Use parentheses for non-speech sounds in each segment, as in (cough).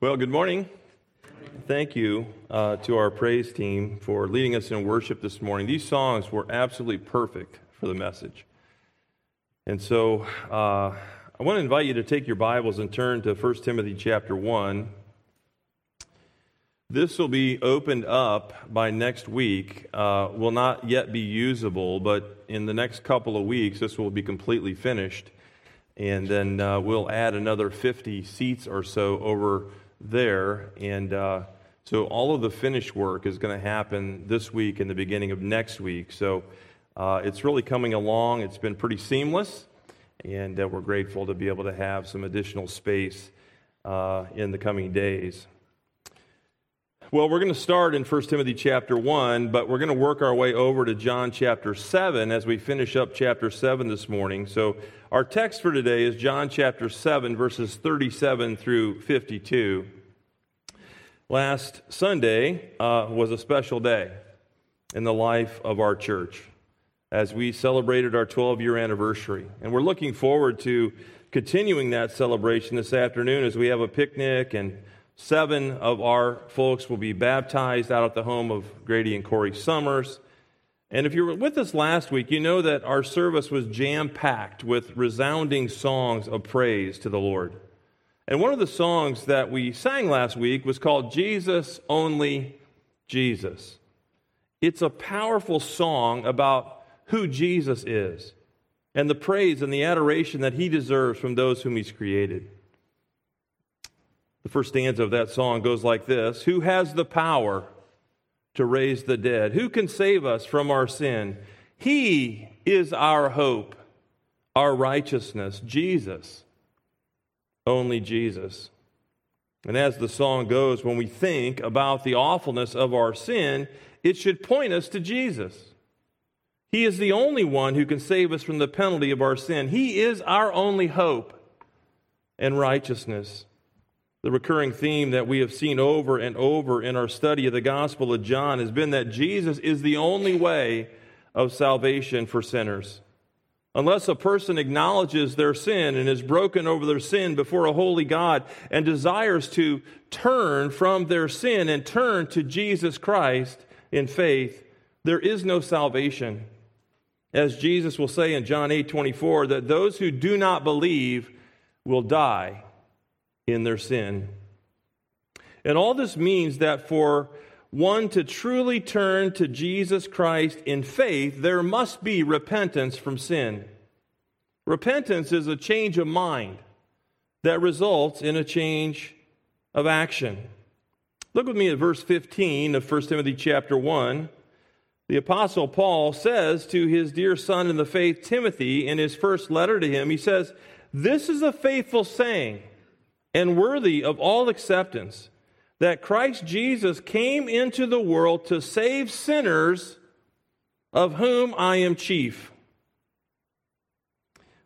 Well, good morning. Thank you uh, to our praise team for leading us in worship this morning. These songs were absolutely perfect for the message. And so uh, I want to invite you to take your Bibles and turn to 1 Timothy chapter 1. This will be opened up by next week. Uh, will not yet be usable, but in the next couple of weeks, this will be completely finished. And then uh, we'll add another 50 seats or so over there. And uh, so all of the finish work is going to happen this week and the beginning of next week. So uh, it's really coming along. It's been pretty seamless. And uh, we're grateful to be able to have some additional space uh, in the coming days. Well, we're going to start in 1 Timothy chapter 1, but we're going to work our way over to John chapter 7 as we finish up chapter 7 this morning. So, our text for today is John chapter 7, verses 37 through 52. Last Sunday uh, was a special day in the life of our church as we celebrated our 12 year anniversary. And we're looking forward to continuing that celebration this afternoon as we have a picnic and Seven of our folks will be baptized out at the home of Grady and Corey Summers. And if you were with us last week, you know that our service was jam packed with resounding songs of praise to the Lord. And one of the songs that we sang last week was called Jesus Only Jesus. It's a powerful song about who Jesus is and the praise and the adoration that he deserves from those whom he's created. The first stanza of that song goes like this Who has the power to raise the dead? Who can save us from our sin? He is our hope, our righteousness, Jesus. Only Jesus. And as the song goes, when we think about the awfulness of our sin, it should point us to Jesus. He is the only one who can save us from the penalty of our sin. He is our only hope and righteousness. The recurring theme that we have seen over and over in our study of the Gospel of John has been that Jesus is the only way of salvation for sinners. Unless a person acknowledges their sin and is broken over their sin before a holy God and desires to turn from their sin and turn to Jesus Christ in faith, there is no salvation. As Jesus will say in John 8 24, that those who do not believe will die in their sin. And all this means that for one to truly turn to Jesus Christ in faith, there must be repentance from sin. Repentance is a change of mind that results in a change of action. Look with me at verse 15 of 1 Timothy chapter 1. The apostle Paul says to his dear son in the faith Timothy in his first letter to him, he says, "This is a faithful saying and worthy of all acceptance that Christ Jesus came into the world to save sinners, of whom I am chief.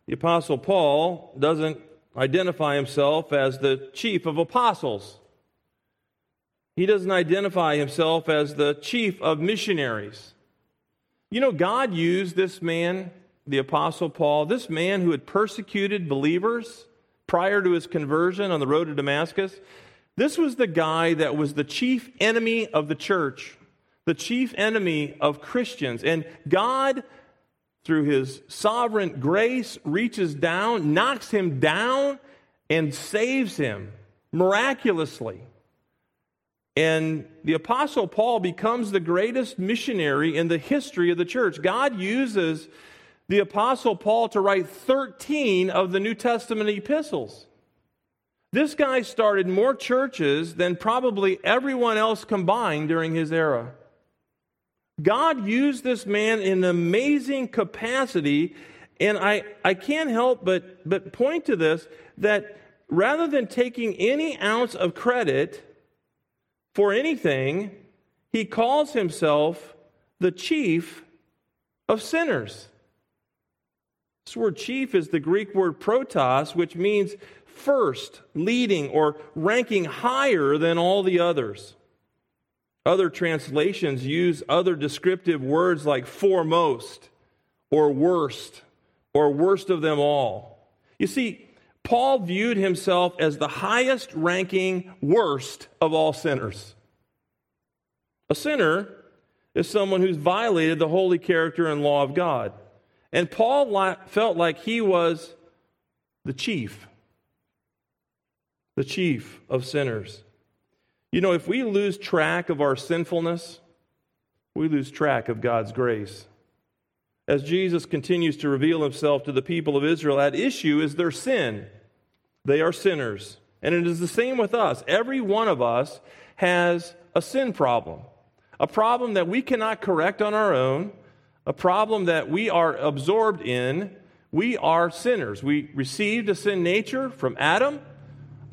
The Apostle Paul doesn't identify himself as the chief of apostles. He doesn't identify himself as the chief of missionaries. You know, God used this man, the Apostle Paul, this man who had persecuted believers prior to his conversion on the road to Damascus. This was the guy that was the chief enemy of the church, the chief enemy of Christians. And God, through his sovereign grace, reaches down, knocks him down, and saves him miraculously. And the Apostle Paul becomes the greatest missionary in the history of the church. God uses the Apostle Paul to write 13 of the New Testament epistles. This guy started more churches than probably everyone else combined during his era. God used this man in amazing capacity, and I, I can't help but, but point to this that rather than taking any ounce of credit for anything, he calls himself the chief of sinners. This word chief is the Greek word protos, which means first, leading, or ranking higher than all the others. Other translations use other descriptive words like foremost, or worst, or worst of them all. You see, Paul viewed himself as the highest ranking worst of all sinners. A sinner is someone who's violated the holy character and law of God. And Paul felt like he was the chief, the chief of sinners. You know, if we lose track of our sinfulness, we lose track of God's grace. As Jesus continues to reveal himself to the people of Israel, at issue is their sin. They are sinners. And it is the same with us. Every one of us has a sin problem, a problem that we cannot correct on our own, a problem that we are absorbed in. We are sinners. We received a sin nature from Adam,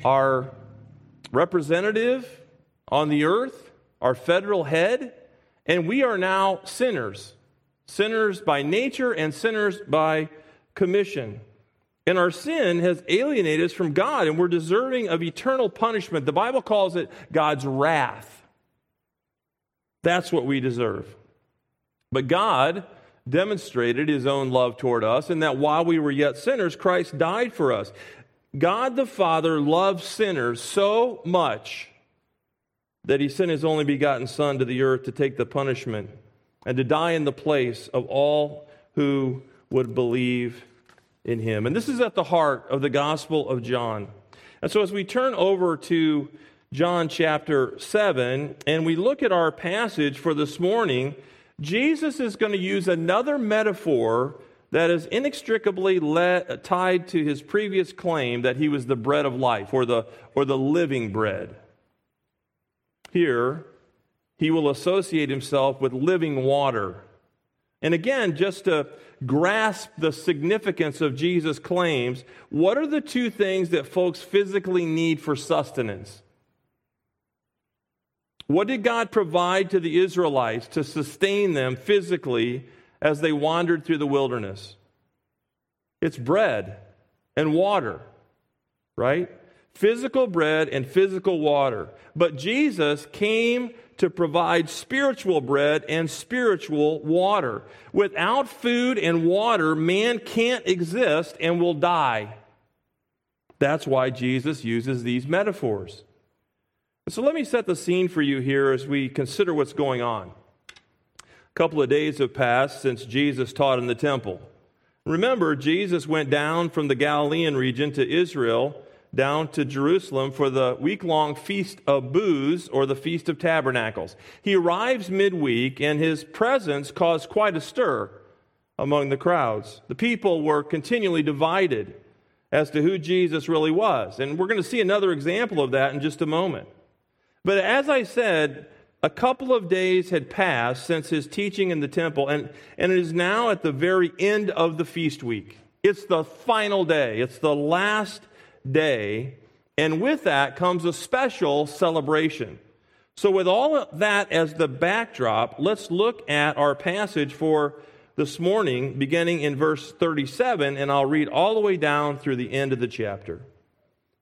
our representative on the earth, our federal head, and we are now sinners. Sinners by nature and sinners by commission. And our sin has alienated us from God, and we're deserving of eternal punishment. The Bible calls it God's wrath. That's what we deserve. But God demonstrated his own love toward us in that while we were yet sinners, Christ died for us. God the Father loves sinners so much that he sent his only begotten Son to the earth to take the punishment and to die in the place of all who would believe in him. And this is at the heart of the Gospel of John. And so as we turn over to John chapter 7 and we look at our passage for this morning, Jesus is going to use another metaphor that is inextricably tied to his previous claim that he was the bread of life or the, or the living bread. Here, he will associate himself with living water. And again, just to grasp the significance of Jesus' claims, what are the two things that folks physically need for sustenance? What did God provide to the Israelites to sustain them physically as they wandered through the wilderness? It's bread and water, right? Physical bread and physical water. But Jesus came to provide spiritual bread and spiritual water. Without food and water, man can't exist and will die. That's why Jesus uses these metaphors. So let me set the scene for you here as we consider what's going on. A couple of days have passed since Jesus taught in the temple. Remember, Jesus went down from the Galilean region to Israel down to Jerusalem for the week long Feast of Booths or the Feast of Tabernacles. He arrives midweek, and his presence caused quite a stir among the crowds. The people were continually divided as to who Jesus really was. And we're going to see another example of that in just a moment. But as I said, a couple of days had passed since his teaching in the temple, and, and it is now at the very end of the feast week. It's the final day, it's the last day, and with that comes a special celebration. So, with all that as the backdrop, let's look at our passage for this morning, beginning in verse 37, and I'll read all the way down through the end of the chapter.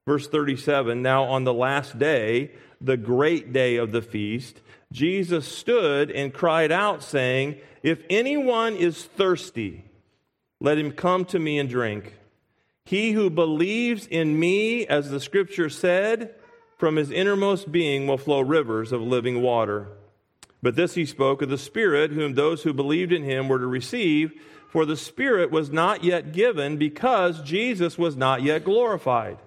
Verse 37 Now, on the last day, the great day of the feast, Jesus stood and cried out, saying, If anyone is thirsty, let him come to me and drink. He who believes in me, as the scripture said, from his innermost being will flow rivers of living water. But this he spoke of the Spirit, whom those who believed in him were to receive, for the Spirit was not yet given because Jesus was not yet glorified.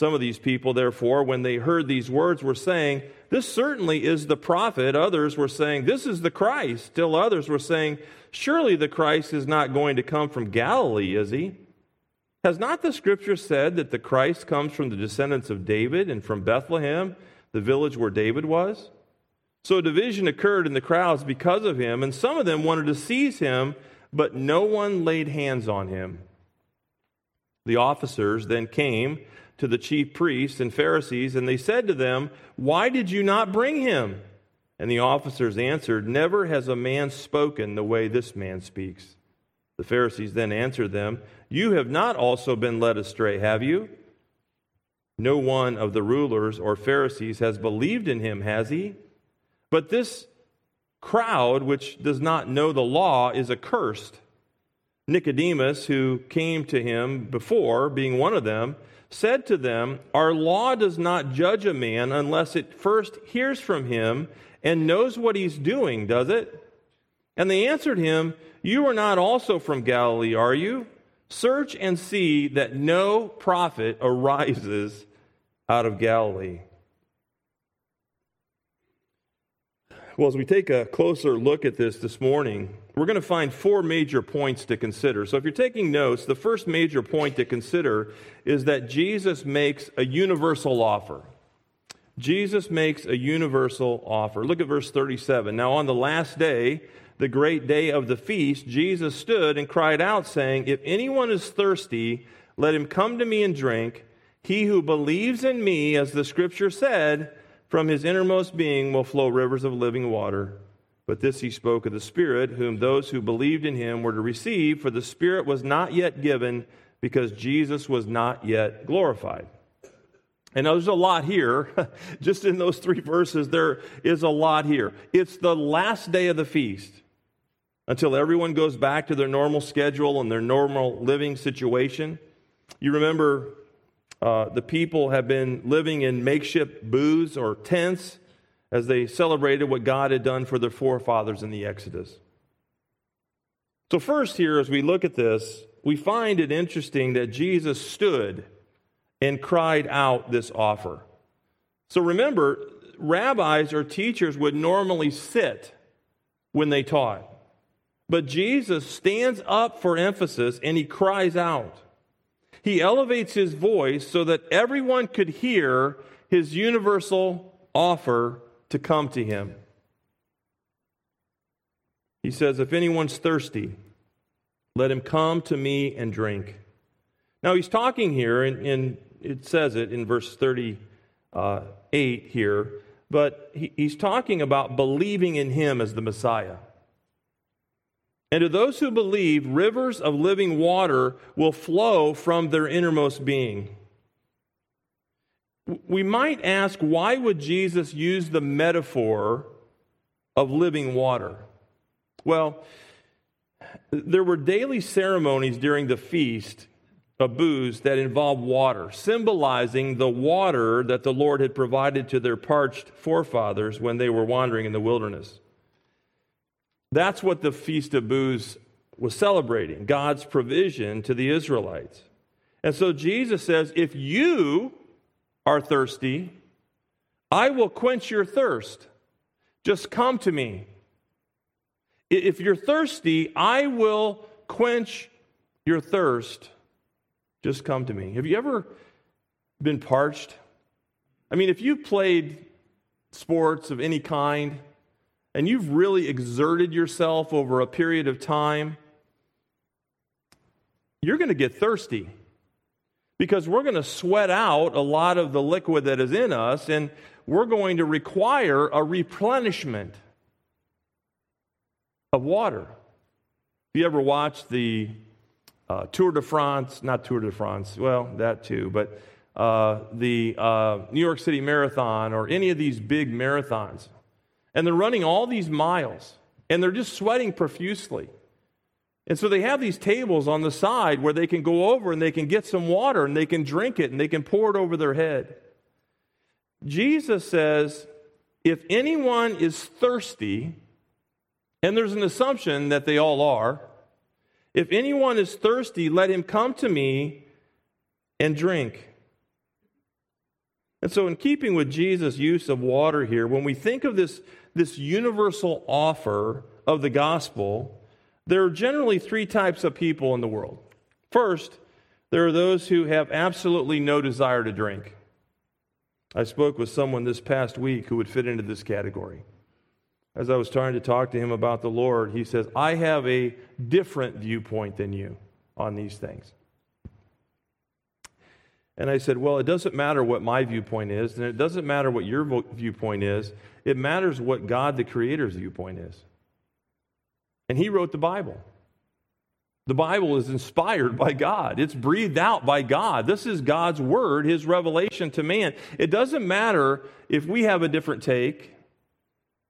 Some of these people, therefore, when they heard these words, were saying, This certainly is the prophet. Others were saying, This is the Christ. Still others were saying, Surely the Christ is not going to come from Galilee, is he? Has not the scripture said that the Christ comes from the descendants of David and from Bethlehem, the village where David was? So a division occurred in the crowds because of him, and some of them wanted to seize him, but no one laid hands on him. The officers then came to the chief priests and Pharisees, and they said to them, Why did you not bring him? And the officers answered, Never has a man spoken the way this man speaks. The Pharisees then answered them, You have not also been led astray, have you? No one of the rulers or Pharisees has believed in him, has he? But this crowd, which does not know the law, is accursed. Nicodemus, who came to him before, being one of them, said to them, Our law does not judge a man unless it first hears from him and knows what he's doing, does it? And they answered him, You are not also from Galilee, are you? Search and see that no prophet (laughs) arises out of Galilee. Well, as we take a closer look at this this morning, we're going to find four major points to consider. So, if you're taking notes, the first major point to consider is that Jesus makes a universal offer. Jesus makes a universal offer. Look at verse 37. Now, on the last day, the great day of the feast, Jesus stood and cried out, saying, If anyone is thirsty, let him come to me and drink. He who believes in me, as the scripture said, from his innermost being will flow rivers of living water. But this he spoke of the Spirit, whom those who believed in him were to receive, for the Spirit was not yet given because Jesus was not yet glorified. And there's a lot here. (laughs) Just in those three verses, there is a lot here. It's the last day of the feast until everyone goes back to their normal schedule and their normal living situation. You remember uh, the people have been living in makeshift booths or tents as they celebrated what God had done for their forefathers in the Exodus. So, first, here, as we look at this, we find it interesting that Jesus stood and cried out this offer. So, remember, rabbis or teachers would normally sit when they taught. But Jesus stands up for emphasis and he cries out. He elevates his voice so that everyone could hear his universal offer to come to him. He says, If anyone's thirsty, let him come to me and drink. Now, he's talking here, and, and it says it in verse 38 here, but he, he's talking about believing in him as the Messiah. And to those who believe, rivers of living water will flow from their innermost being. We might ask, why would Jesus use the metaphor of living water? Well, there were daily ceremonies during the feast of booths that involved water, symbolizing the water that the Lord had provided to their parched forefathers when they were wandering in the wilderness. That's what the Feast of Booths was celebrating God's provision to the Israelites. And so Jesus says, If you are thirsty, I will quench your thirst. Just come to me. If you're thirsty, I will quench your thirst. Just come to me. Have you ever been parched? I mean, if you've played sports of any kind, and you've really exerted yourself over a period of time, you're going to get thirsty because we're going to sweat out a lot of the liquid that is in us and we're going to require a replenishment of water. Have you ever watched the uh, Tour de France? Not Tour de France, well, that too, but uh, the uh, New York City Marathon or any of these big marathons. And they're running all these miles, and they're just sweating profusely. And so they have these tables on the side where they can go over and they can get some water and they can drink it and they can pour it over their head. Jesus says, if anyone is thirsty, and there's an assumption that they all are, if anyone is thirsty, let him come to me and drink. And so, in keeping with Jesus' use of water here, when we think of this this universal offer of the gospel, there are generally three types of people in the world. First, there are those who have absolutely no desire to drink. I spoke with someone this past week who would fit into this category. As I was trying to talk to him about the Lord, he says, I have a different viewpoint than you on these things. And I said, Well, it doesn't matter what my viewpoint is, and it doesn't matter what your viewpoint is. It matters what God, the Creator's viewpoint is. And He wrote the Bible. The Bible is inspired by God. It's breathed out by God. This is God's word, his revelation to man. It doesn't matter if we have a different take.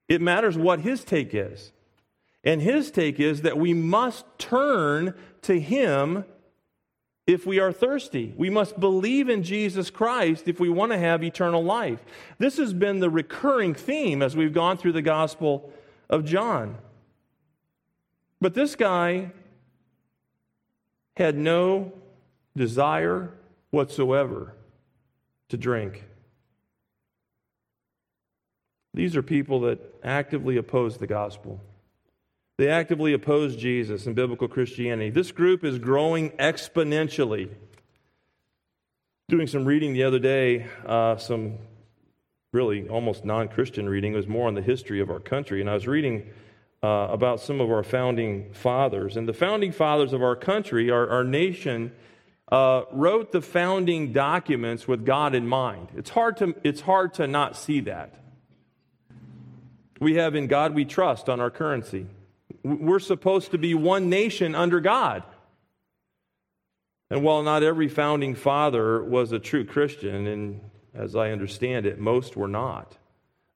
It matters what his take is. And his take is that we must turn to him if we are thirsty. We must believe in Jesus Christ if we want to have eternal life. This has been the recurring theme as we've gone through the Gospel of John. But this guy had no desire whatsoever to drink. These are people that actively oppose the gospel. They actively oppose Jesus and biblical Christianity. This group is growing exponentially. Doing some reading the other day, uh, some really almost non Christian reading. It was more on the history of our country. And I was reading uh, about some of our founding fathers. And the founding fathers of our country, our, our nation, uh, wrote the founding documents with God in mind. It's hard, to, it's hard to not see that. We have in God we trust on our currency. We're supposed to be one nation under God. And while not every founding father was a true Christian, and as I understand it, most were not,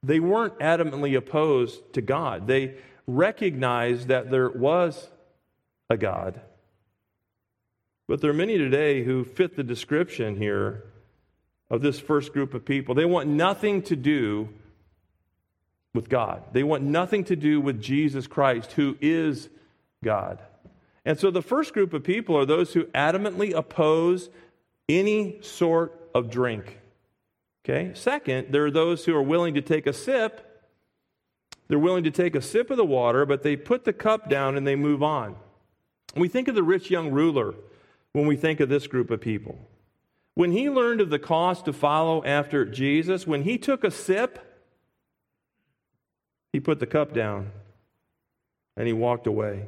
they weren't adamantly opposed to God. They recognized that there was a God. But there are many today who fit the description here of this first group of people. They want nothing to do with God, they want nothing to do with Jesus Christ, who is God. And so the first group of people are those who adamantly oppose any sort of drink. Okay? Second, there are those who are willing to take a sip. They're willing to take a sip of the water, but they put the cup down and they move on. We think of the rich young ruler when we think of this group of people. When he learned of the cost to follow after Jesus, when he took a sip, he put the cup down and he walked away.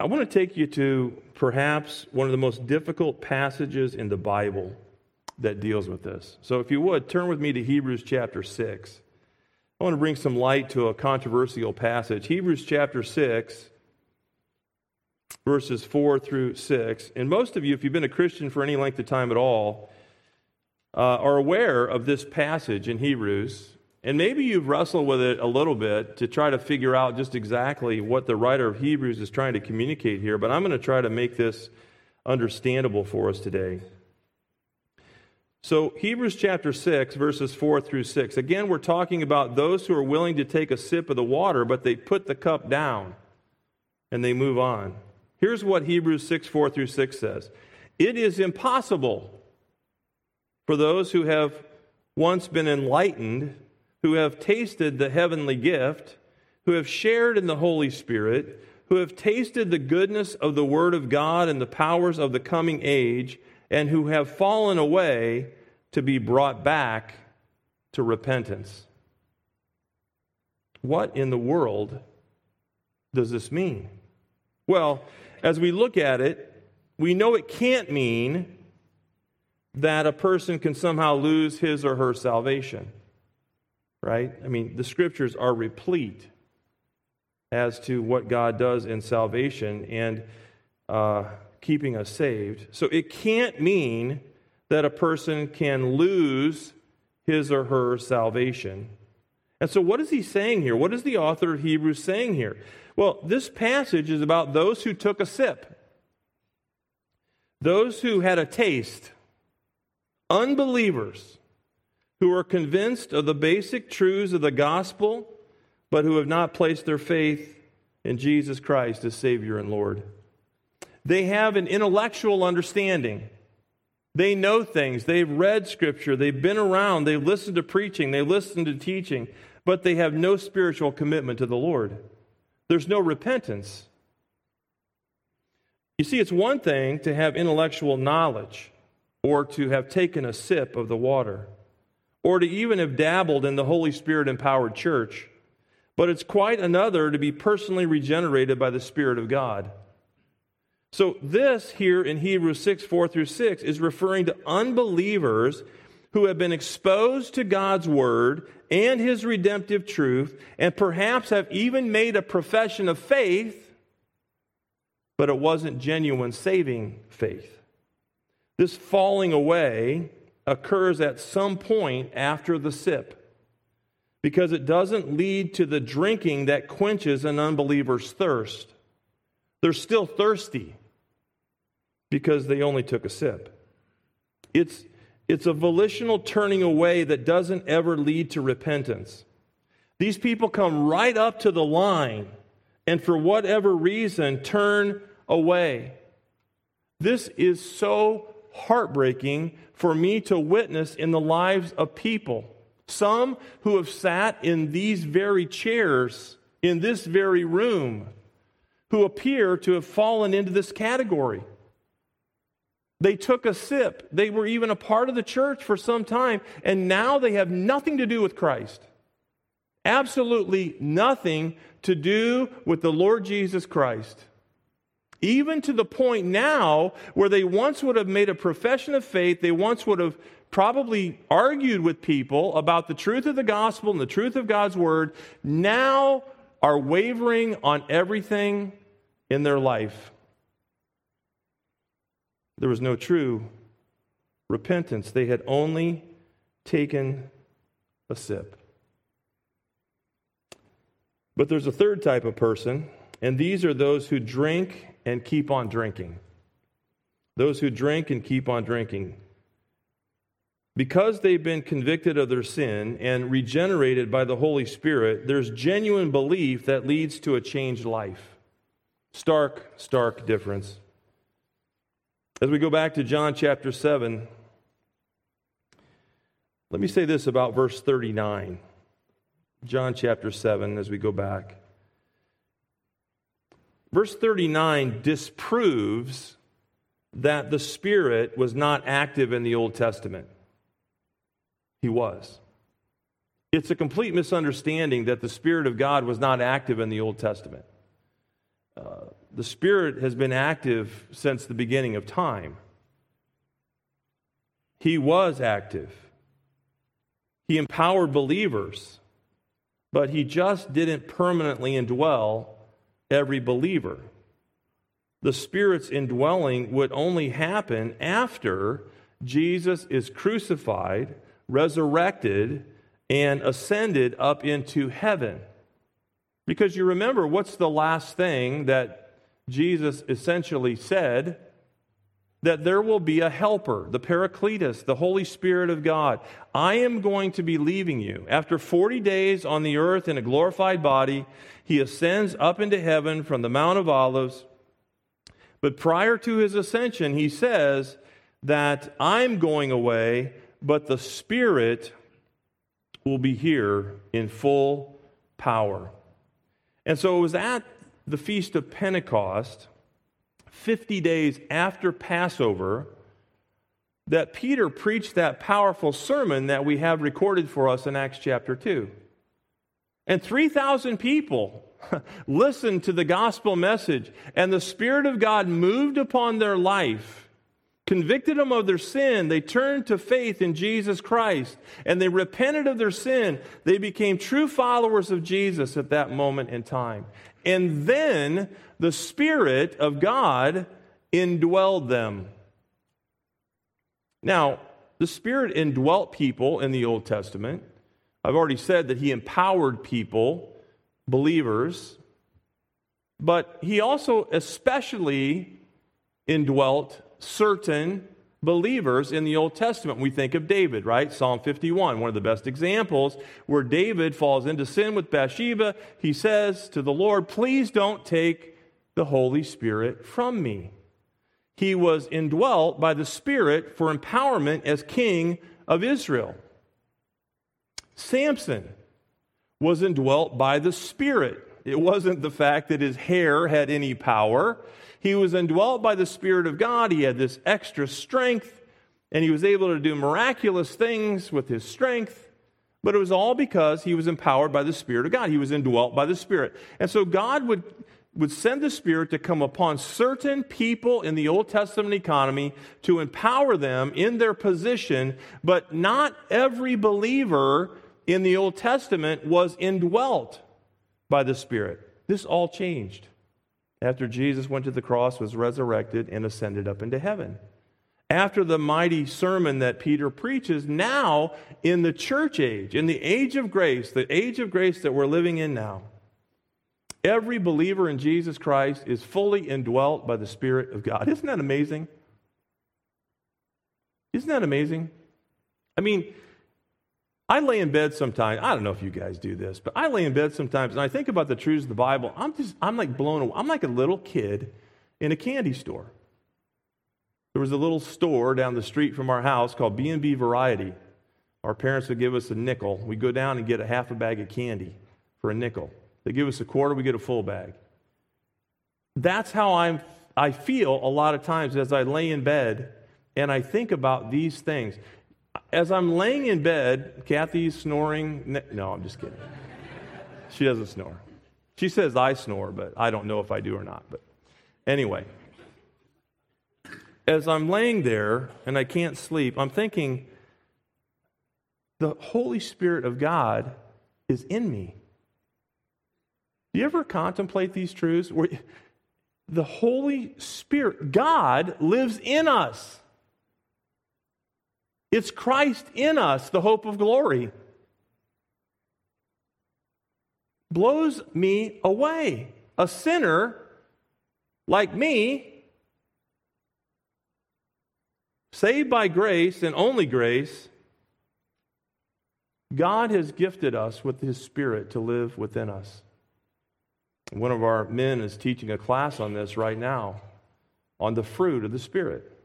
I want to take you to perhaps one of the most difficult passages in the Bible that deals with this. So, if you would, turn with me to Hebrews chapter 6. I want to bring some light to a controversial passage. Hebrews chapter 6 verses 4 through 6. And most of you, if you've been a Christian for any length of time at all, uh, are aware of this passage in Hebrews. And maybe you've wrestled with it a little bit to try to figure out just exactly what the writer of Hebrews is trying to communicate here. But I'm going to try to make this understandable for us today. So, Hebrews chapter 6, verses 4 through 6. Again, we're talking about those who are willing to take a sip of the water, but they put the cup down and they move on. Here's what Hebrews 6 4 through 6 says It is impossible for those who have once been enlightened, who have tasted the heavenly gift, who have shared in the Holy Spirit, who have tasted the goodness of the Word of God and the powers of the coming age, and who have fallen away to be brought back to repentance. What in the world does this mean? Well, as we look at it, we know it can't mean that a person can somehow lose his or her salvation. Right? I mean, the scriptures are replete as to what God does in salvation and uh, keeping us saved. So it can't mean that a person can lose his or her salvation. And so, what is he saying here? What is the author of Hebrews saying here? Well, this passage is about those who took a sip, those who had a taste, unbelievers who are convinced of the basic truths of the gospel, but who have not placed their faith in Jesus Christ as Savior and Lord. They have an intellectual understanding. They know things. They've read Scripture. They've been around. They've listened to preaching. They listen to teaching, but they have no spiritual commitment to the Lord. There's no repentance. You see, it's one thing to have intellectual knowledge or to have taken a sip of the water or to even have dabbled in the Holy Spirit empowered church, but it's quite another to be personally regenerated by the Spirit of God. So, this here in Hebrews 6 4 through 6 is referring to unbelievers who have been exposed to God's word and his redemptive truth, and perhaps have even made a profession of faith, but it wasn't genuine saving faith. This falling away occurs at some point after the sip. because it doesn't lead to the drinking that quenches an unbeliever's thirst. They're still thirsty because they only took a sip. It's, it's a volitional turning away that doesn't ever lead to repentance. These people come right up to the line and, for whatever reason, turn away. This is so heartbreaking for me to witness in the lives of people. Some who have sat in these very chairs, in this very room, who appear to have fallen into this category. They took a sip. They were even a part of the church for some time, and now they have nothing to do with Christ. Absolutely nothing to do with the Lord Jesus Christ. Even to the point now where they once would have made a profession of faith, they once would have probably argued with people about the truth of the gospel and the truth of God's word, now are wavering on everything in their life. There was no true repentance. They had only taken a sip. But there's a third type of person, and these are those who drink and keep on drinking. Those who drink and keep on drinking. Because they've been convicted of their sin and regenerated by the Holy Spirit, there's genuine belief that leads to a changed life. Stark, stark difference. As we go back to John chapter 7, let me say this about verse 39. John chapter 7, as we go back. Verse 39 disproves that the Spirit was not active in the Old Testament. He was. It's a complete misunderstanding that the Spirit of God was not active in the Old Testament. Uh, the Spirit has been active since the beginning of time. He was active. He empowered believers but he just didn't permanently indwell every believer. The Spirit's indwelling would only happen after Jesus is crucified, resurrected, and ascended up into heaven. Because you remember, what's the last thing that Jesus essentially said that there will be a helper, the Paracletus, the Holy Spirit of God. I am going to be leaving you. After 40 days on the earth in a glorified body, he ascends up into heaven from the Mount of Olives. But prior to his ascension, he says that I'm going away, but the Spirit will be here in full power. And so it was at the Feast of Pentecost 50 days after Passover, that Peter preached that powerful sermon that we have recorded for us in Acts chapter 2. And 3,000 people (laughs) listened to the gospel message, and the Spirit of God moved upon their life, convicted them of their sin. They turned to faith in Jesus Christ, and they repented of their sin. They became true followers of Jesus at that moment in time. And then the Spirit of God indwelled them. Now, the Spirit indwelt people in the Old Testament. I've already said that He empowered people, believers, but He also especially indwelt certain believers in the Old Testament. We think of David, right? Psalm 51, one of the best examples where David falls into sin with Bathsheba. He says to the Lord, Please don't take the Holy Spirit from me. He was indwelt by the Spirit for empowerment as king of Israel. Samson was indwelt by the Spirit. It wasn't the fact that his hair had any power. He was indwelt by the Spirit of God. He had this extra strength, and he was able to do miraculous things with his strength. But it was all because he was empowered by the Spirit of God. He was indwelt by the Spirit. And so God would, would send the Spirit to come upon certain people in the Old Testament economy to empower them in their position, but not every believer in the Old Testament was indwelt by the Spirit. This all changed after Jesus went to the cross, was resurrected, and ascended up into heaven. after the mighty sermon that Peter preaches, now in the church age, in the age of grace, the age of grace that we're living in now, every believer in Jesus Christ is fully indwelt by the Spirit of God. Isn't that amazing? Isn't that amazing? I mean, I lay in bed sometimes. I don't know if you guys do this, but I lay in bed sometimes and I think about the truths of the Bible. I'm just, I'm like blown away. I'm like a little kid in a candy store. There was a little store down the street from our house called B&B Variety. Our parents would give us a nickel. We'd go down and get a half a bag of candy for a nickel. They give us a quarter, we get a full bag. That's how I'm, I feel a lot of times as I lay in bed and I think about these things. As I'm laying in bed, Kathy's snoring. No, I'm just kidding. She doesn't snore. She says I snore, but I don't know if I do or not. But anyway, as I'm laying there and I can't sleep, I'm thinking, the Holy Spirit of God is in me. Do you ever contemplate these truths? Where the Holy Spirit, God, lives in us. It's Christ in us, the hope of glory. Blows me away. A sinner like me, saved by grace and only grace, God has gifted us with His Spirit to live within us. One of our men is teaching a class on this right now, on the fruit of the Spirit,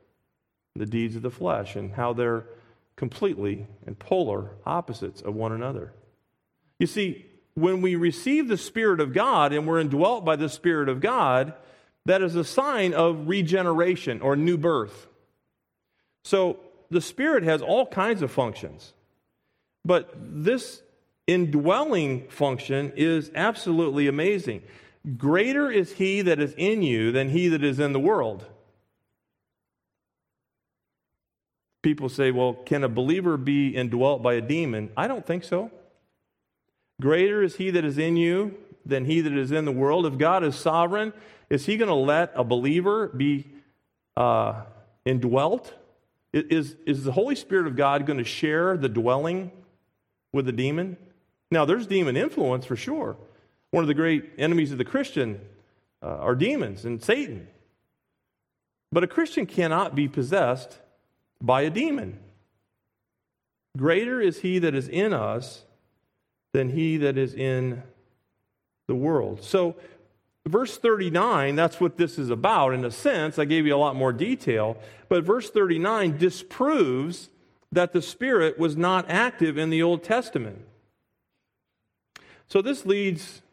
the deeds of the flesh, and how they're completely and polar opposites of one another. You see, when we receive the Spirit of God and we're indwelt by the Spirit of God, that is a sign of regeneration or new birth. So the Spirit has all kinds of functions, but this indwelling function is absolutely amazing. Greater is He that is in you than He that is in the world. People say, well, can a believer be indwelt by a demon? I don't think so. Greater is he that is in you than he that is in the world. If God is sovereign, is he going to let a believer be uh, indwelt? Is, is the Holy Spirit of God going to share the dwelling with the demon? Now, there's demon influence for sure. One of the great enemies of the Christian uh, are demons and Satan. But a Christian cannot be possessed by a demon. Greater is he that is in us than he that is in the world. So, verse 39, that's what this is about in a sense. I gave you a lot more detail. But verse 39 disproves that the Spirit was not active in the Old Testament. So, this leads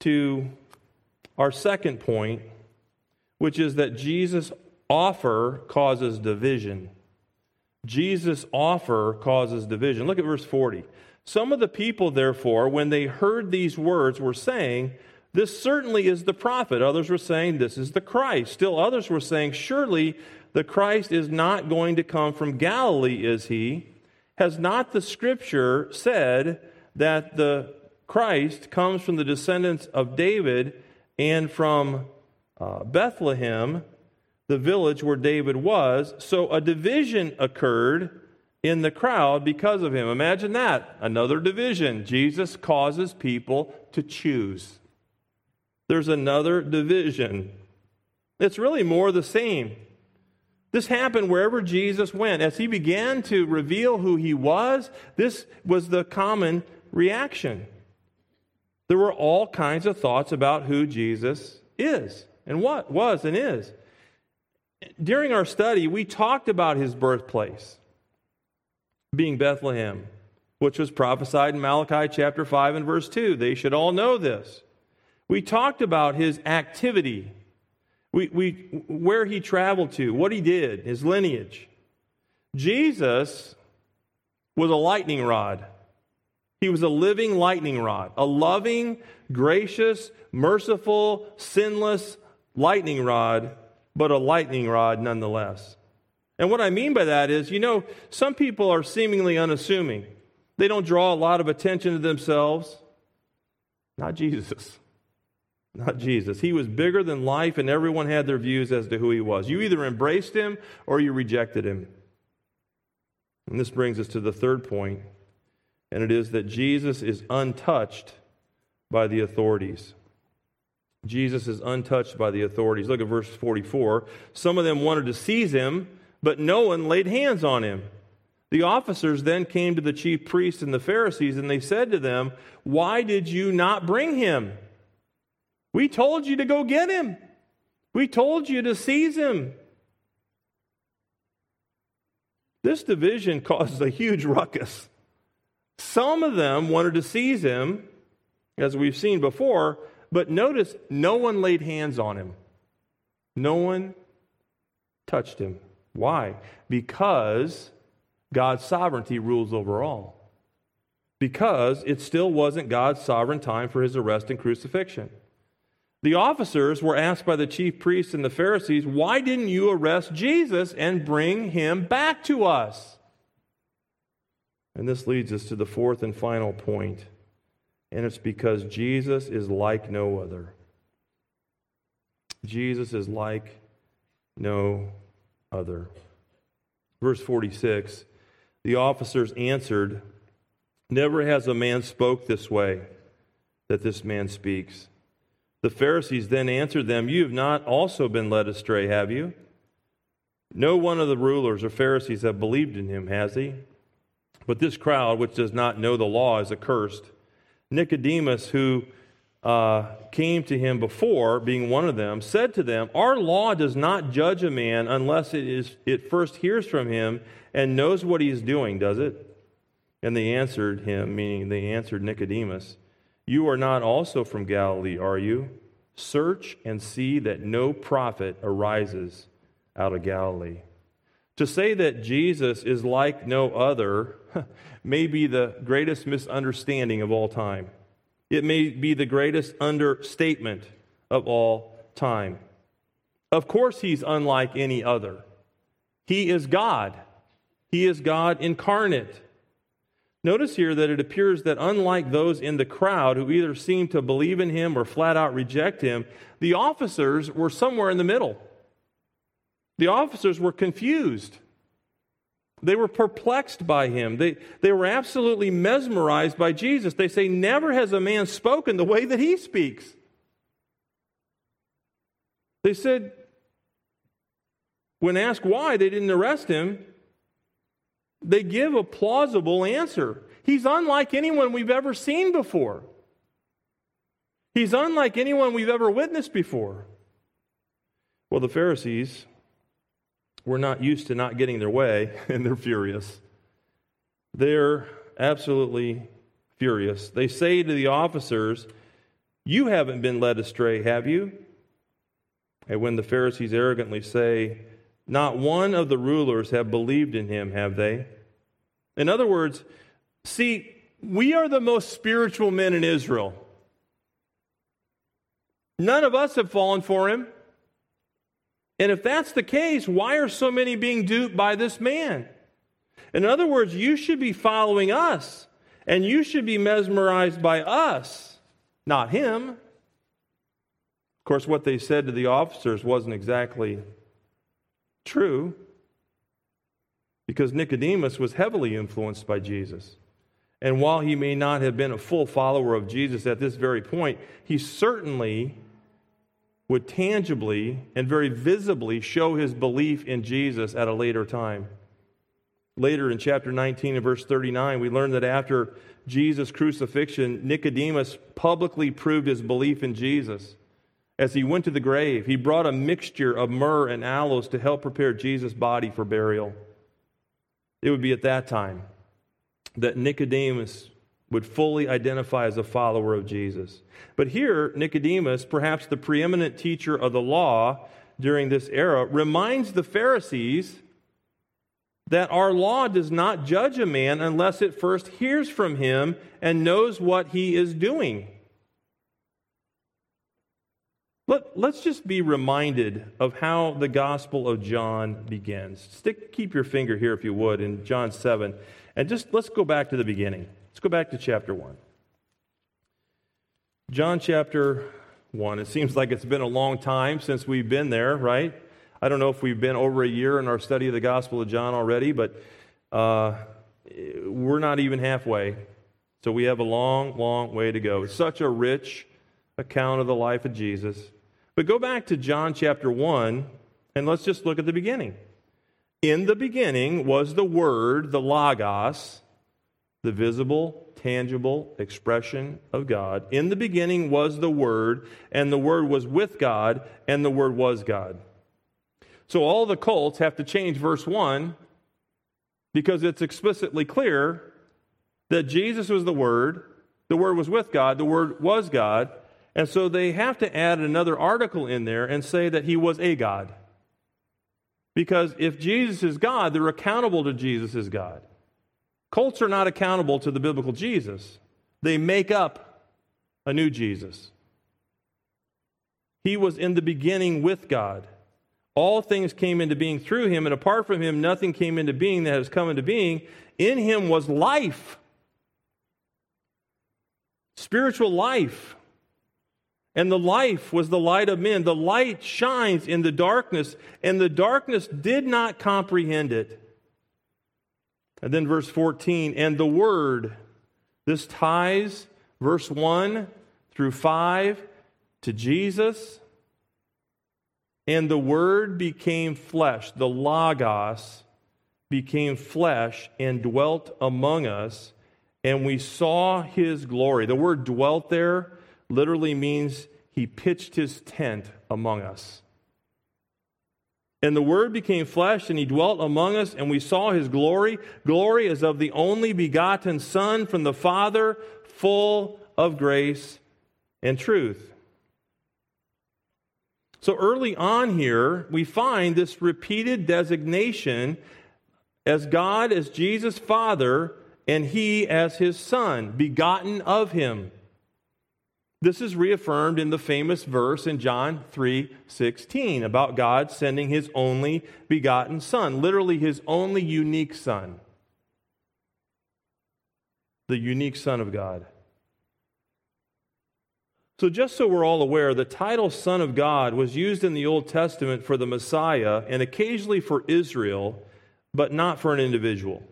to our second point, which is that Jesus offer causes division. Jesus' offer causes division. Look at verse 40. Some of the people, therefore, when they heard these words, were saying, This certainly is the prophet. Others were saying, This is the Christ. Still others were saying, Surely the Christ is not going to come from Galilee, is he? Has not the scripture said that the Christ comes from the descendants of David and from uh, Bethlehem? The village where David was. So a division occurred in the crowd because of him. Imagine that. Another division. Jesus causes people to choose. There's another division. It's really more the same. This happened wherever Jesus went. As he began to reveal who he was, this was the common reaction. There were all kinds of thoughts about who Jesus is and what was and is during our study, we talked about his birthplace being Bethlehem, which was prophesied in Malachi chapter 5 and verse 2. They should all know this. We talked about his activity, we, we, where he traveled to, what he did, his lineage. Jesus was a lightning rod. He was a living lightning rod, a loving, gracious, merciful, sinless lightning rod but a lightning rod nonetheless. And what I mean by that is, you know, some people are seemingly unassuming. They don't draw a lot of attention to themselves. Not Jesus. not Jesus. He was bigger than life, and everyone had their views as to who he was. You either embraced him or you rejected him. And this brings us to the third point, and it is that Jesus is untouched by the authorities. Jesus is untouched by the authorities. Look at verse 44. Some of them wanted to seize him, but no one laid hands on him. The officers then came to the chief priests and the Pharisees, and they said to them, Why did you not bring him? We told you to go get him. We told you to seize him. This division (laughs) caused a huge ruckus. Some of them wanted to seize him, as we've seen before, but notice no one laid hands on him. No one touched him. Why? Because God's sovereignty rules over all. Because it still wasn't God's sovereign time for his arrest and crucifixion. The officers were asked by the chief priests and the Pharisees, Why didn't you arrest Jesus and bring him back to us? And this leads us to the fourth and final point, and it's because Jesus is like no other. Jesus is like no other. Verse 46 The officers answered, Never has a man spoke this way that this man speaks. The Pharisees then answered them, You have not also been led astray, have you? No one of the rulers or Pharisees have believed in him, has he? But this crowd, which does not know the law, is accursed. Nicodemus, who uh, came to him before, being one of them, said to them, Our law does not judge a man unless it, is, it first hears from him and knows what he is doing, does it? And they answered him, meaning they answered Nicodemus, you are not also from Galilee, are you? Search and see that no prophet arises out of Galilee. To say that Jesus is like no other (laughs) may be the greatest misunderstanding of all time. It may be the greatest understatement of all time. Of course, he's unlike any other. He is God. He is God incarnate. Notice here that it appears that unlike those in the crowd who either seemed to believe in him or flat out reject him, the officers were somewhere in the middle. The officers were confused. They were perplexed by him. They, they were absolutely mesmerized by Jesus. They say, Never has a man spoken the way that he speaks. They said, when asked why they didn't arrest him, they give a plausible answer. He's unlike anyone we've ever seen before. He's unlike anyone we've ever witnessed before. Well, the Pharisees were not used to not getting their way, (laughs) and they're furious. They're absolutely furious. They say to the officers, You haven't been led astray, have you? And when the Pharisees arrogantly say, not one of the rulers have believed in him, have they? In other words, see, we are the most spiritual men in Israel. None of us have fallen for him. And if that's the case, why are so many being duped by this man? In other words, you should be following us, and you should be mesmerized by us, not him. Of course, what they said to the officers wasn't exactly True, because Nicodemus was heavily influenced by Jesus. And while he may not have been a full follower of Jesus at this very point, he certainly would tangibly and very visibly show his belief in Jesus at a later time. Later in chapter 19 and verse 39, we learn that after Jesus' crucifixion, Nicodemus publicly proved his belief in Jesus. As he went to the grave, he brought a mixture of myrrh and aloes to help prepare Jesus' body for burial. It would be at that time that Nicodemus would fully identify as a follower of Jesus. But here, Nicodemus, perhaps the preeminent teacher of the law during this era, reminds the Pharisees that our law does not judge a man unless it first hears from him and knows what he is doing. Let, let's just be reminded of how the Gospel of John begins. Stick, keep your finger here, if you would, in John 7. And just let's go back to the beginning. Go back to chapter 1. John chapter 1. It seems like it's been a long time since we've been there, right? I don't know if we've been over a year in our study of the Gospel of John already, but uh, we're not even halfway. So we have a long, long way to go. It's such a rich account of the life of Jesus. But go back to John chapter 1, and let's just look at the beginning. In the beginning was the Word, the Logos, the visible, tangible expression of God. In the beginning was the Word, and the Word was with God, and the Word was God. So all the cults have to change verse 1 because it's explicitly clear that Jesus was the Word, the Word was with God, the Word was God, and so they have to add another article in there and say that He was a God. Because if Jesus is God, they're accountable to Jesus as God. Cults are not accountable to the biblical Jesus, they make up a new Jesus. He was in the beginning with God. All things came into being through him, and apart from him, nothing came into being that has come into being. In him was life, spiritual life. And the life was the light of men. The light shines in the darkness, and the darkness did not comprehend it. And then verse 14, and the Word, this ties verse 1 through 5 to Jesus. And the Word became flesh, the Logos became flesh and dwelt among us, and we saw his glory. The word dwelt there literally means he pitched his tent among us. And the Word became flesh, and he dwelt among us, and we saw his glory. Glory as of the only begotten Son from the Father, full of grace and truth. So early on here, we find this repeated designation as God as Jesus' Father, and he as his Son, begotten of him. This is reaffirmed in the famous verse in John 3:16 about God sending his only begotten son, literally his only unique son. The unique son of God. So just so we're all aware, the title son of God was used in the Old Testament for the Messiah and occasionally for Israel, but not for an individual.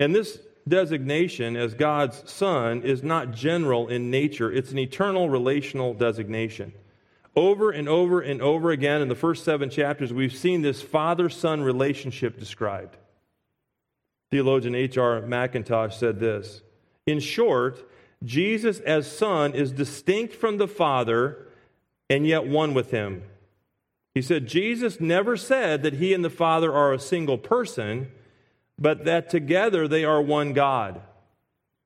And this designation as God's Son is not general in nature, it's an eternal relational designation. Over and over and over again in the first seven chapters, we've seen this father son relationship described. Theologian H.R. Mackintosh said this In short, Jesus as Son is distinct from the Father and yet one with Him. He said, Jesus never said that He and the Father are a single person but that together they are one God.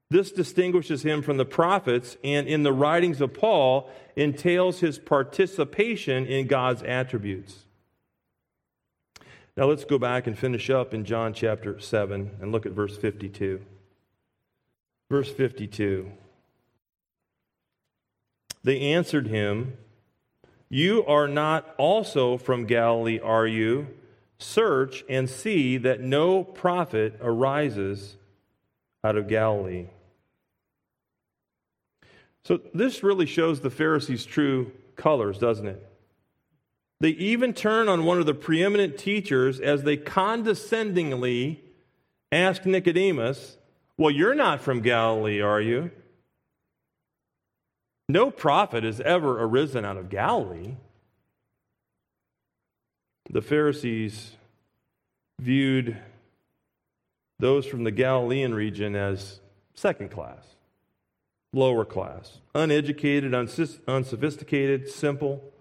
This distinguishes him from the prophets, and in the writings of Paul, entails his participation in God's attributes. Now let's go back and finish up in John chapter 7 and look at verse 52. Verse 52. They answered him, You are not also from Galilee, are you? Search and see that no prophet arises out of Galilee. So, this really shows the Pharisees' true colors, doesn't it? They even turn on one of the preeminent teachers as they condescendingly ask Nicodemus, Well, you're not from Galilee, are you? No prophet has ever arisen out of Galilee the Pharisees viewed those from the Galilean region as second class, lower class, uneducated, unsophisticated, simple.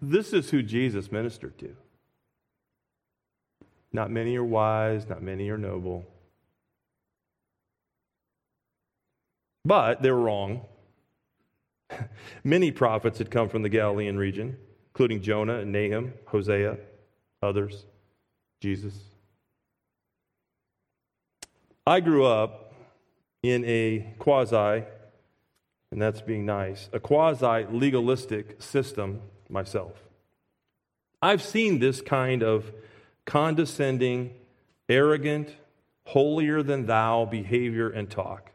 This is who Jesus ministered to. Not many are wise, not many are noble. But they were wrong. (laughs) many prophets had come from the Galilean region including Jonah and Nahum, Hosea, others, Jesus. I grew up in a quasi, and that's being nice, a quasi legalistic system myself. I've seen this kind of condescending, arrogant, holier than thou behavior and talk.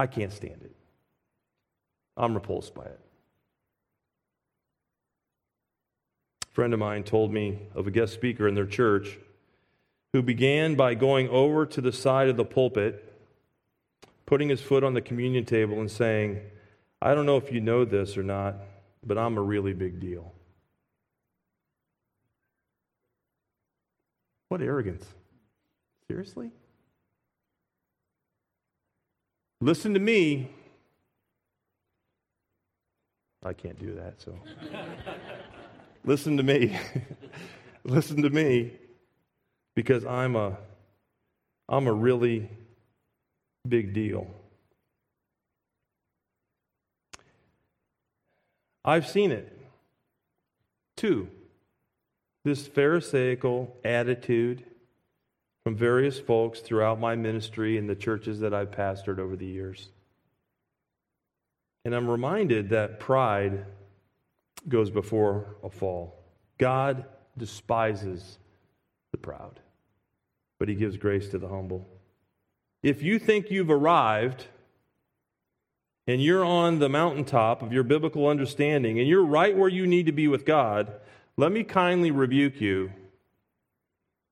I can't stand it. I'm repulsed by it. A friend of mine told me of a guest speaker in their church who began by going over to the side of the pulpit, putting his foot on the communion table, and saying, I don't know if you know this or not, but I'm a really big deal. What arrogance. Seriously? Listen to me. I can't do that, so. (laughs) Listen to me. (laughs) Listen to me because I'm a I'm a really big deal. I've seen it. Too, this Pharisaical attitude from various folks throughout my ministry and the churches that I've pastored over the years. And I'm reminded that pride goes before a fall. God despises the proud, but he gives grace to the humble. If you think you've arrived and you're on the mountaintop of your biblical understanding and you're right where you need to be with God, let me kindly rebuke you.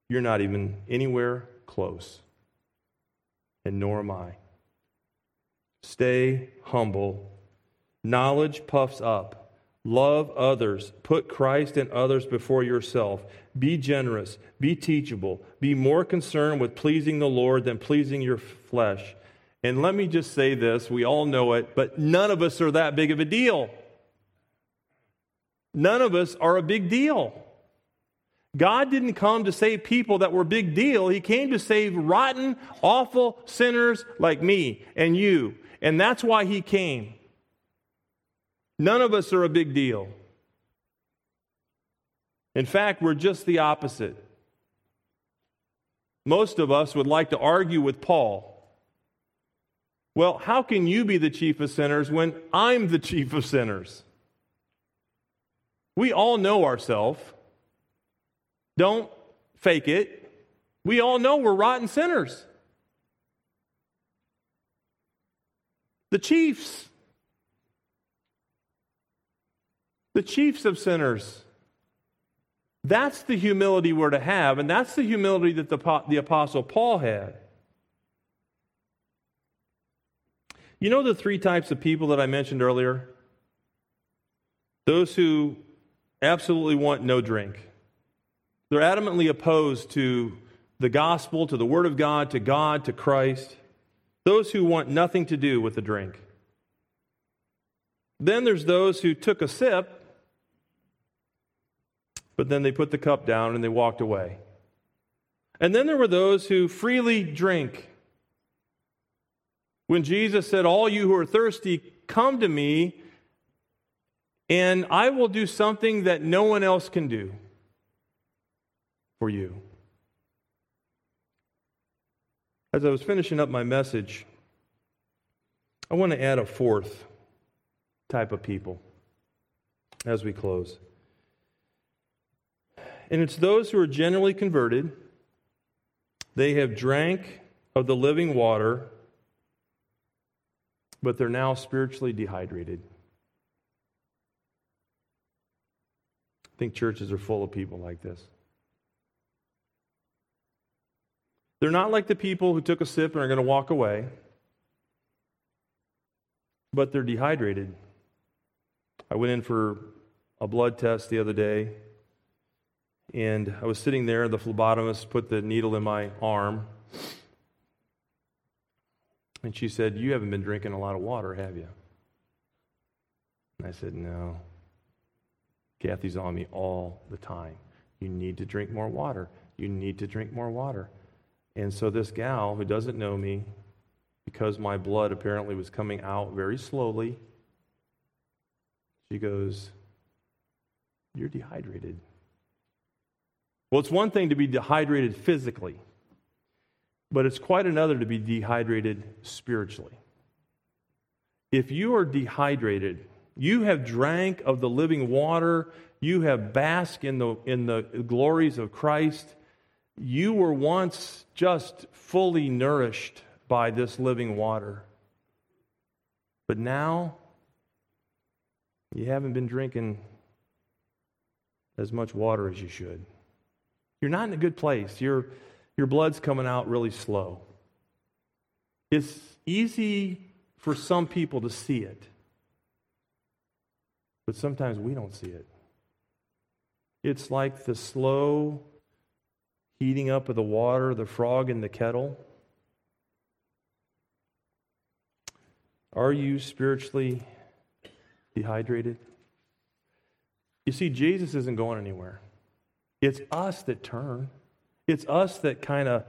You're not even anywhere close, and nor am I. Stay humble. Knowledge puffs up. Love others. Put Christ and others before yourself. Be generous. Be teachable. Be more concerned with pleasing the Lord than pleasing your flesh. And let me just say this we all know it, but none of us are that big of a deal. None of us are a big deal. God didn't come to save people that were big deal. He came to save rotten, awful sinners like me and you. And that's why he came. None of us are a big deal. In fact, we're just the opposite. Most of us would like to argue with Paul. Well, how can you be the chief of sinners when I'm the chief of sinners? We all know ourselves. Don't fake it. We all know we're rotten sinners. The chiefs. The chiefs of sinners. That's the humility we're to have, and that's the humility that the, the Apostle Paul had. You know the three types of people that I mentioned earlier? Those who absolutely want no drink. They're adamantly opposed to the gospel, to the Word of God, to God, to Christ. Those who want nothing to do with the drink. Then there's those who took a sip, but then they put the cup down and they walked away. And then there were those who freely drink. When Jesus said, All you who are thirsty, come to me, and I will do something that no one else can do for you. As I was finishing up my message, I want to add a fourth type of people as we close. And it's those who are generally converted. They have drank of the living water, but they're now spiritually dehydrated. I think churches are full of people like this. They're not like the people who took a sip and are going to walk away, but they're dehydrated. I went in for a blood test the other day, and I was sitting there. The phlebotomist put the needle in my arm, and she said, You haven't been drinking a lot of water, have you? And I said, No. Kathy's on me all the time. You need to drink more water. You need to drink more water. And so this gal who doesn't know me, because my blood apparently was coming out very slowly, she goes, You're dehydrated. Well, it's one thing to be dehydrated physically, but it's quite another to be dehydrated spiritually. If you are dehydrated, you have drank of the living water, you have basked in the, in the glories of Christ, you were once just fully nourished by this living water. But now You haven't been drinking as much water as you should. You're not in a good place. Your, your blood's coming out really slow. It's easy for some people to see it, but sometimes we don't see it. It's like the slow heating up of the water, the frog in the kettle. Are you spiritually dehydrated? You see, Jesus isn't going anywhere. It's us that turn. It's us that kind of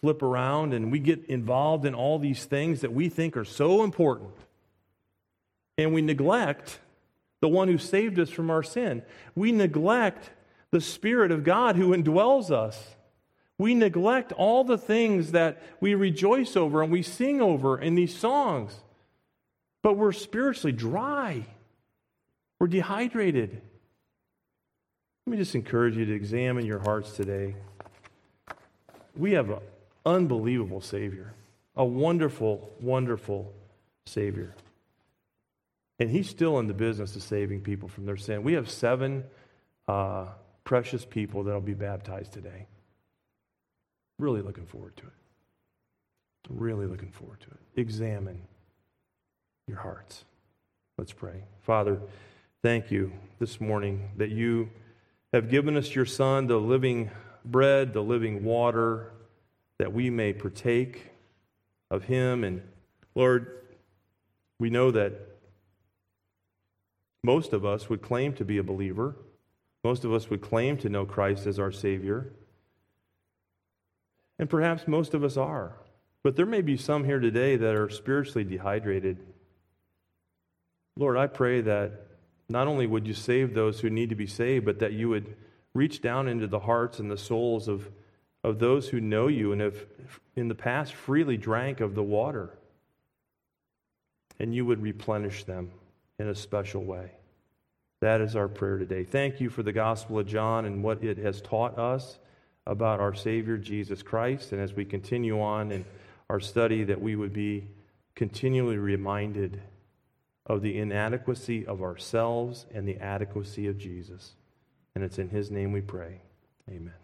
flip around and we get involved in all these things that we think are so important. And we neglect the one who saved us from our sin. We neglect the Spirit of God who indwells us. We neglect all the things that we rejoice over and we sing over in these songs. But we're spiritually dry. We're dehydrated. Let me just encourage you to examine your hearts today. We have an unbelievable Savior, a wonderful, wonderful Savior. And He's still in the business of saving people from their sin. We have seven uh, precious people that will be baptized today. Really looking forward to it. Really looking forward to it. Examine your hearts. Let's pray. Father, thank you this morning that you have given us your Son, the living bread, the living water, that we may partake of him. And Lord, we know that most of us would claim to be a believer. Most of us would claim to know Christ as our Savior. And perhaps most of us are. But there may be some here today that are spiritually dehydrated. Lord, I pray that not only would you save those who need to be saved, but that you would reach down into the hearts and the souls of, of those who know you and have in the past freely drank of the water. And you would replenish them in a special way. That is our prayer today. Thank you for the Gospel of John and what it has taught us about our Savior Jesus Christ. And as we continue on in our study, that we would be continually reminded of the inadequacy of ourselves and the adequacy of Jesus. And it's in His name we pray. Amen.